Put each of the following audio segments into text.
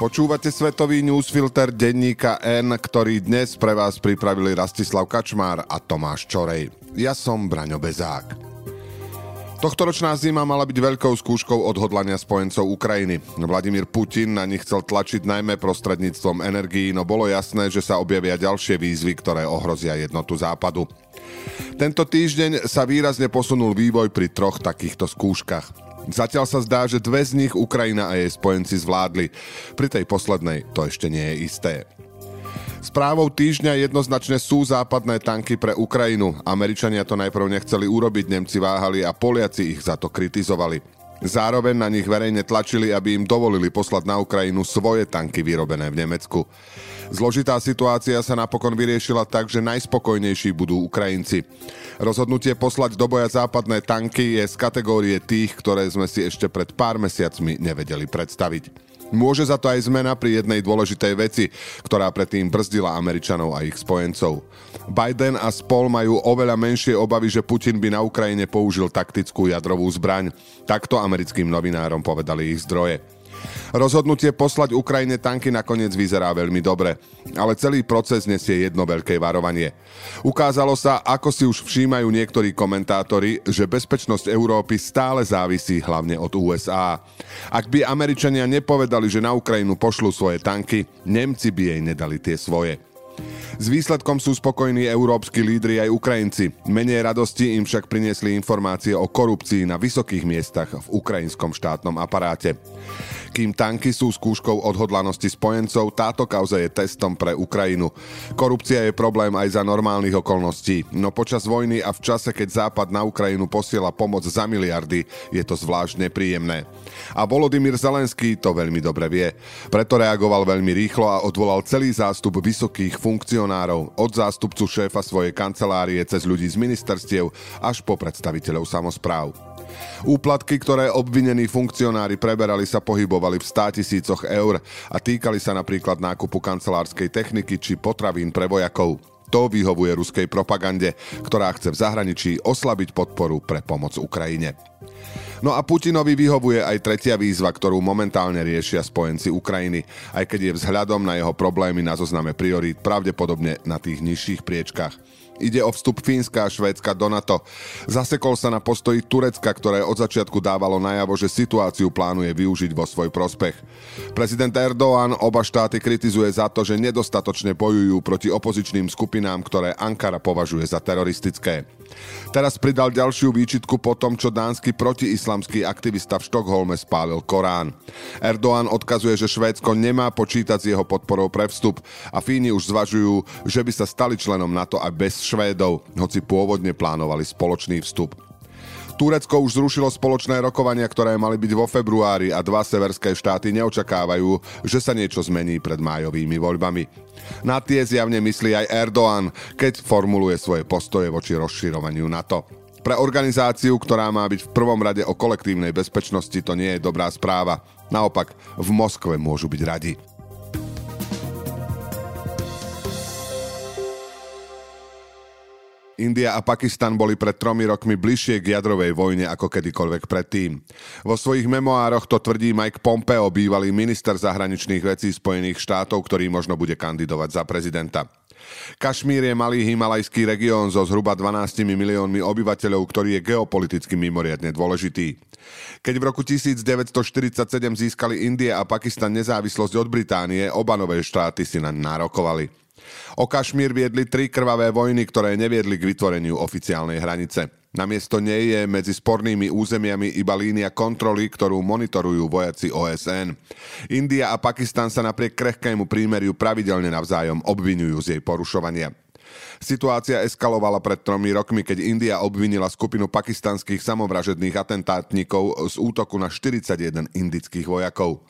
Počúvate svetový newsfilter denníka N, ktorý dnes pre vás pripravili Rastislav Kačmár a Tomáš Čorej. Ja som Braňo Bezák. Tohtoročná zima mala byť veľkou skúškou odhodlania spojencov Ukrajiny. Vladimír Putin na nich chcel tlačiť najmä prostredníctvom energií, no bolo jasné, že sa objavia ďalšie výzvy, ktoré ohrozia jednotu západu. Tento týždeň sa výrazne posunul vývoj pri troch takýchto skúškach. Zatiaľ sa zdá, že dve z nich Ukrajina a jej spojenci zvládli. Pri tej poslednej to ešte nie je isté. Správou týždňa jednoznačne sú západné tanky pre Ukrajinu. Američania to najprv nechceli urobiť, Nemci váhali a Poliaci ich za to kritizovali. Zároveň na nich verejne tlačili, aby im dovolili poslať na Ukrajinu svoje tanky vyrobené v Nemecku. Zložitá situácia sa napokon vyriešila tak, že najspokojnejší budú Ukrajinci. Rozhodnutie poslať do boja západné tanky je z kategórie tých, ktoré sme si ešte pred pár mesiacmi nevedeli predstaviť. Môže za to aj zmena pri jednej dôležitej veci, ktorá predtým brzdila Američanov a ich spojencov. Biden a spol majú oveľa menšie obavy, že Putin by na Ukrajine použil taktickú jadrovú zbraň. Takto americkým novinárom povedali ich zdroje. Rozhodnutie poslať Ukrajine tanky nakoniec vyzerá veľmi dobre, ale celý proces nesie jedno veľké varovanie. Ukázalo sa, ako si už všímajú niektorí komentátori, že bezpečnosť Európy stále závisí hlavne od USA. Ak by Američania nepovedali, že na Ukrajinu pošlú svoje tanky, Nemci by jej nedali tie svoje. S výsledkom sú spokojní európsky lídry aj Ukrajinci. Menej radosti im však priniesli informácie o korupcii na vysokých miestach v ukrajinskom štátnom aparáte. Kým tanky sú skúškou odhodlanosti spojencov, táto kauza je testom pre Ukrajinu. Korupcia je problém aj za normálnych okolností, no počas vojny a v čase, keď Západ na Ukrajinu posiela pomoc za miliardy, je to zvlášť nepríjemné. A Volodymyr Zelenský to veľmi dobre vie. Preto reagoval veľmi rýchlo a odvolal celý zástup vysokých funkcionárov, od zástupcu šéfa svojej kancelárie cez ľudí z ministerstiev až po predstaviteľov samozpráv. Úplatky, ktoré obvinení funkcionári preberali, sa pohybovali v 100 tisícoch eur a týkali sa napríklad nákupu kancelárskej techniky či potravín pre vojakov. To vyhovuje ruskej propagande, ktorá chce v zahraničí oslabiť podporu pre pomoc Ukrajine. No a Putinovi vyhovuje aj tretia výzva, ktorú momentálne riešia spojenci Ukrajiny, aj keď je vzhľadom na jeho problémy na zozname priorít pravdepodobne na tých nižších priečkách. Ide o vstup Fínska a Švédska do NATO. Zasekol sa na postoji Turecka, ktoré od začiatku dávalo najavo, že situáciu plánuje využiť vo svoj prospech. Prezident Erdoğan oba štáty kritizuje za to, že nedostatočne bojujú proti opozičným skupinám, ktoré Ankara považuje za teroristické. Teraz pridal ďalšiu výčitku po tom, čo dánsky protiislamský aktivista v Štokholme spálil Korán. Erdoğan odkazuje, že Švédsko nemá počítať s jeho podporou pre vstup a Fíni už zvažujú, že by sa stali členom NATO aj bez Švédov, hoci pôvodne plánovali spoločný vstup. Turecko už zrušilo spoločné rokovania, ktoré mali byť vo februári a dva severské štáty neočakávajú, že sa niečo zmení pred májovými voľbami. Na tie zjavne myslí aj Erdoğan, keď formuluje svoje postoje voči rozširovaniu NATO. Pre organizáciu, ktorá má byť v prvom rade o kolektívnej bezpečnosti, to nie je dobrá správa. Naopak, v Moskve môžu byť radi. India a Pakistan boli pred tromi rokmi bližšie k jadrovej vojne ako kedykoľvek predtým. Vo svojich memoároch to tvrdí Mike Pompeo, bývalý minister zahraničných vecí Spojených štátov, ktorý možno bude kandidovať za prezidenta. Kašmír je malý himalajský región so zhruba 12 miliónmi obyvateľov, ktorý je geopoliticky mimoriadne dôležitý. Keď v roku 1947 získali Indie a Pakistan nezávislosť od Británie, oba nové štáty si naň nárokovali. O Kašmír viedli tri krvavé vojny, ktoré neviedli k vytvoreniu oficiálnej hranice. Namiesto nej je medzi spornými územiami iba línia kontroly, ktorú monitorujú vojaci OSN. India a Pakistan sa napriek krehkému prímeriu pravidelne navzájom obvinujú z jej porušovania. Situácia eskalovala pred tromi rokmi, keď India obvinila skupinu pakistanských samovražedných atentátnikov z útoku na 41 indických vojakov.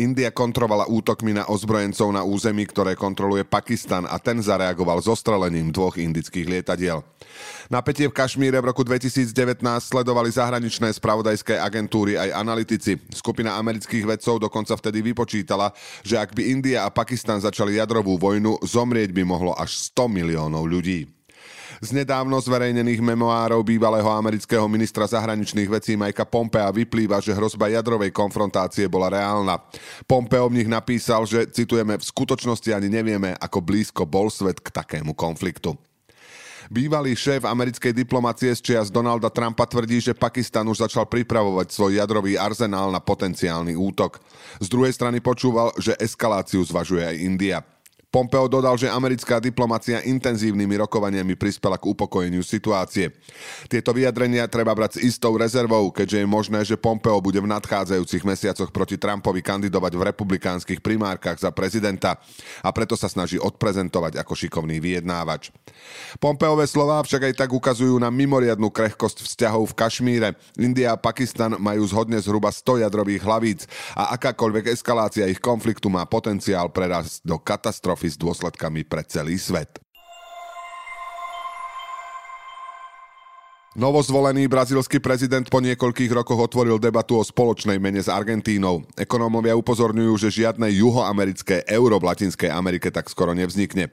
India kontrovala útokmi na ozbrojencov na území, ktoré kontroluje Pakistan a ten zareagoval zostrelením dvoch indických lietadiel. Napätie v Kašmíre v roku 2019 sledovali zahraničné spravodajské agentúry aj analytici. Skupina amerických vedcov dokonca vtedy vypočítala, že ak by India a Pakistan začali jadrovú vojnu, zomrieť by mohlo až 100 miliónov ľudí. Z nedávno zverejnených memoárov bývalého amerického ministra zahraničných vecí Majka Pompea vyplýva, že hrozba jadrovej konfrontácie bola reálna. Pompeo v nich napísal, že, citujeme, v skutočnosti ani nevieme, ako blízko bol svet k takému konfliktu. Bývalý šéf americkej diplomacie z čias Donalda Trumpa tvrdí, že Pakistan už začal pripravovať svoj jadrový arzenál na potenciálny útok. Z druhej strany počúval, že eskaláciu zvažuje aj India. Pompeo dodal, že americká diplomacia intenzívnymi rokovaniami prispela k upokojeniu situácie. Tieto vyjadrenia treba brať s istou rezervou, keďže je možné, že Pompeo bude v nadchádzajúcich mesiacoch proti Trumpovi kandidovať v republikánskych primárkach za prezidenta a preto sa snaží odprezentovať ako šikovný vyjednávač. Pompeové slová však aj tak ukazujú na mimoriadnú krehkosť vzťahov v Kašmíre. India a Pakistan majú zhodne zhruba 100 jadrových hlavíc a akákoľvek eskalácia ich konfliktu má potenciál prerast do katastrofy katastrofy s dôsledkami pre celý svet. Novozvolený brazílsky prezident po niekoľkých rokoch otvoril debatu o spoločnej mene s Argentínou. Ekonómovia upozorňujú, že žiadne juhoamerické euro v Latinskej Amerike tak skoro nevznikne.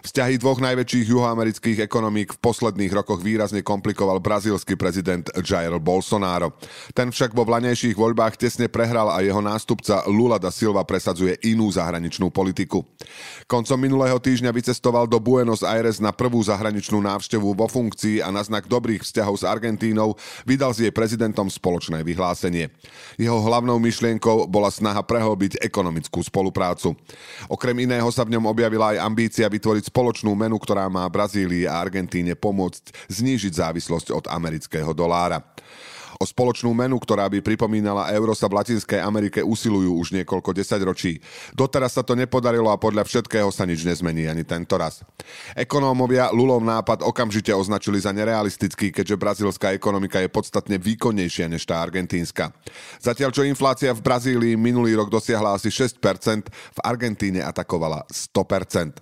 Vzťahy dvoch najväčších juhoamerických ekonomík v posledných rokoch výrazne komplikoval brazílsky prezident Jair Bolsonaro. Ten však vo vlanejších voľbách tesne prehral a jeho nástupca Lula da Silva presadzuje inú zahraničnú politiku. Koncom minulého týždňa vycestoval do Buenos Aires na prvú zahraničnú návštevu vo funkcii a na znak dobrých vzťahov s Argentínou vydal s jej prezidentom spoločné vyhlásenie. Jeho hlavnou myšlienkou bola snaha prehlbiť ekonomickú spoluprácu. Okrem iného sa v ňom objavila aj ambícia vytvoriť spoločnú menu, ktorá má Brazílii a Argentíne pomôcť znížiť závislosť od amerického dolára. O spoločnú menu, ktorá by pripomínala euro, sa v Latinskej Amerike usilujú už niekoľko desaťročí. Doteraz sa to nepodarilo a podľa všetkého sa nič nezmení ani tento raz. Ekonómovia Lulov nápad okamžite označili za nerealistický, keďže brazílska ekonomika je podstatne výkonnejšia než tá argentínska. Zatiaľ čo inflácia v Brazílii minulý rok dosiahla asi 6%, v Argentíne atakovala 100%.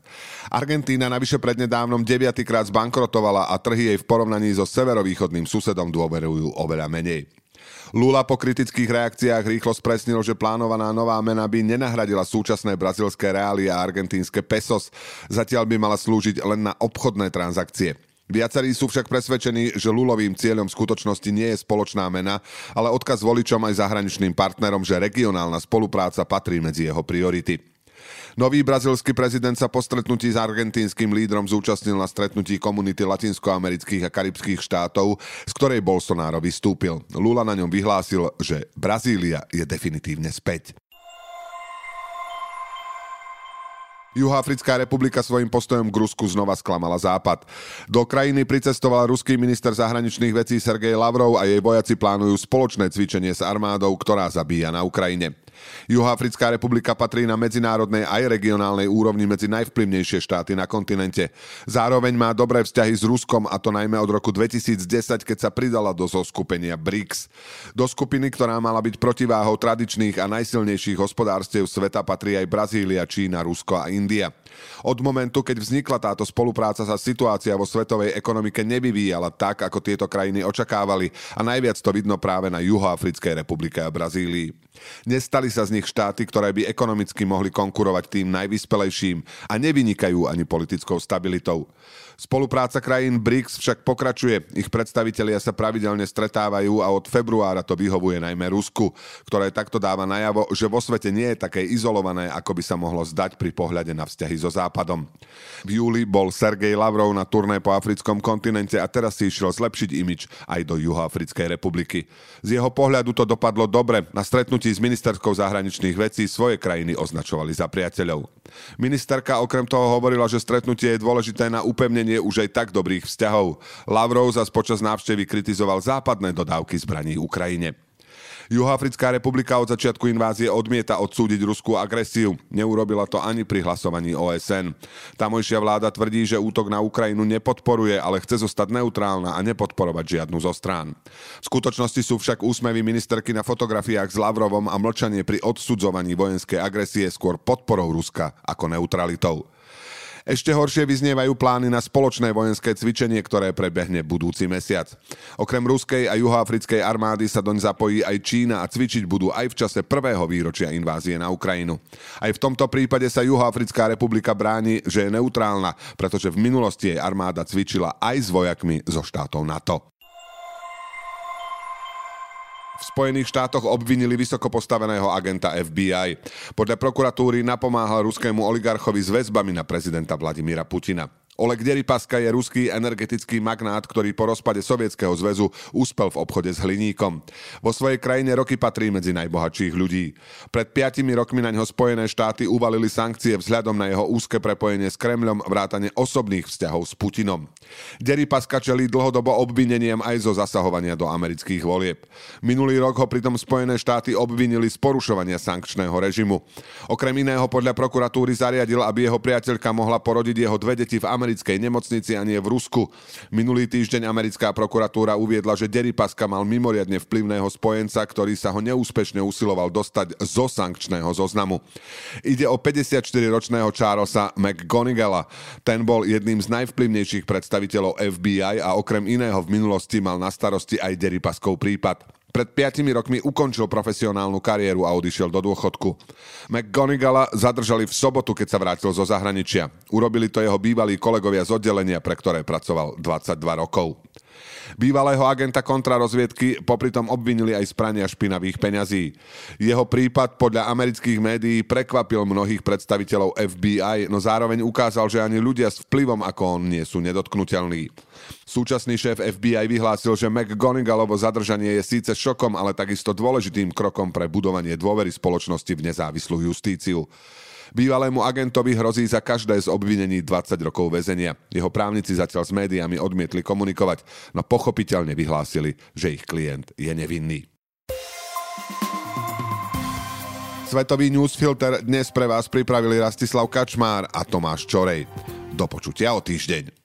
Argentína navyše prednedávnom deviatýkrát zbankrotovala a trhy jej v porovnaní so severovýchodným susedom dôverujú oveľa menej menej. Lula po kritických reakciách rýchlo spresnil, že plánovaná nová mena by nenahradila súčasné brazilské reály a argentínske pesos, zatiaľ by mala slúžiť len na obchodné transakcie. Viacerí sú však presvedčení, že Lulovým cieľom v skutočnosti nie je spoločná mena, ale odkaz voličom aj zahraničným partnerom, že regionálna spolupráca patrí medzi jeho priority. Nový brazilský prezident sa po stretnutí s argentínskym lídrom zúčastnil na stretnutí komunity latinskoamerických a karibských štátov, z ktorej Bolsonaro vystúpil. Lula na ňom vyhlásil, že Brazília je definitívne späť. Juhoafrická republika svojim postojom k Rusku znova sklamala Západ. Do krajiny pricestoval ruský minister zahraničných vecí Sergej Lavrov a jej vojaci plánujú spoločné cvičenie s armádou, ktorá zabíja na Ukrajine. Juhoafrická republika patrí na medzinárodnej aj regionálnej úrovni medzi najvplyvnejšie štáty na kontinente. Zároveň má dobré vzťahy s Ruskom a to najmä od roku 2010, keď sa pridala do zoskupenia BRICS. Do skupiny, ktorá mala byť protiváhou tradičných a najsilnejších hospodárstiev sveta patrí aj Brazília, Čína, Rusko a India. Od momentu, keď vznikla táto spolupráca, sa situácia vo svetovej ekonomike nevyvíjala tak, ako tieto krajiny očakávali a najviac to vidno práve na Juhoafrickej republike a Brazílii. Nestali sa z nich štáty, ktoré by ekonomicky mohli konkurovať tým najvyspelejším a nevynikajú ani politickou stabilitou. Spolupráca krajín BRICS však pokračuje. Ich predstavitelia sa pravidelne stretávajú a od februára to vyhovuje najmä Rusku, ktoré takto dáva najavo, že vo svete nie je také izolované, ako by sa mohlo zdať pri pohľade na vzťahy so Západom. V júli bol Sergej Lavrov na turné po africkom kontinente a teraz si išiel zlepšiť imič aj do Juhoafrickej republiky. Z jeho pohľadu to dopadlo dobre. Na stretnutí s ministerskou zahraničných vecí svoje krajiny označovali za priateľov. Ministerka okrem toho hovorila, že stretnutie je dôležité na upevnenie už aj tak dobrých vzťahov. Lavrov zas počas návštevy kritizoval západné dodávky zbraní Ukrajine. Juhoafrická republika od začiatku invázie odmieta odsúdiť ruskú agresiu. Neurobila to ani pri hlasovaní OSN. Tamojšia vláda tvrdí, že útok na Ukrajinu nepodporuje, ale chce zostať neutrálna a nepodporovať žiadnu zo strán. V skutočnosti sú však úsmevy ministerky na fotografiách s Lavrovom a mlčanie pri odsudzovaní vojenskej agresie skôr podporou Ruska ako neutralitou. Ešte horšie vyznievajú plány na spoločné vojenské cvičenie, ktoré prebehne budúci mesiac. Okrem ruskej a juhoafrickej armády sa doň zapojí aj Čína a cvičiť budú aj v čase prvého výročia invázie na Ukrajinu. Aj v tomto prípade sa Juhoafrická republika bráni, že je neutrálna, pretože v minulosti jej armáda cvičila aj s vojakmi zo štátov NATO. V Spojených štátoch obvinili vysoko postaveného agenta FBI. Podľa prokuratúry napomáhal ruskému oligarchovi s väzbami na prezidenta Vladimíra Putina. Oleg Deripaska je ruský energetický magnát, ktorý po rozpade Sovietskeho zväzu úspel v obchode s hliníkom. Vo svojej krajine roky patrí medzi najbohatších ľudí. Pred piatimi rokmi na ňo Spojené štáty uvalili sankcie vzhľadom na jeho úzke prepojenie s Kremľom vrátane osobných vzťahov s Putinom. Deripaska čelí dlhodobo obvineniam aj zo zasahovania do amerických volieb. Minulý rok ho pritom Spojené štáty obvinili z porušovania sankčného režimu. Okrem iného podľa prokuratúry zariadil, aby jeho priateľka mohla porodiť jeho dve deti v Amerike americkej nemocnici a nie v Rusku. Minulý týždeň americká prokuratúra uviedla, že Deripaska mal mimoriadne vplyvného spojenca, ktorý sa ho neúspešne usiloval dostať zo sankčného zoznamu. Ide o 54-ročného Charlesa McGonigala. Ten bol jedným z najvplyvnejších predstaviteľov FBI a okrem iného v minulosti mal na starosti aj Deripaskov prípad. Pred 5 rokmi ukončil profesionálnu kariéru a odišiel do dôchodku. McGonigala zadržali v sobotu, keď sa vrátil zo zahraničia. Urobili to jeho bývalí kolegovia z oddelenia, pre ktoré pracoval 22 rokov. Bývalého agenta kontrarozviedky popritom obvinili aj z prania špinavých peňazí. Jeho prípad podľa amerických médií prekvapil mnohých predstaviteľov FBI, no zároveň ukázal, že ani ľudia s vplyvom ako on nie sú nedotknutelní. Súčasný šéf FBI vyhlásil, že McGonigalovo zadržanie je síce šokom, ale takisto dôležitým krokom pre budovanie dôvery spoločnosti v nezávislú justíciu. Bývalému agentovi hrozí za každé z obvinení 20 rokov väzenia. Jeho právnici zatiaľ s médiami odmietli komunikovať, no pochopiteľne vyhlásili, že ich klient je nevinný. Svetový newsfilter dnes pre vás pripravili Rastislav Kačmár a Tomáš Čorej. Do počutia o týždeň.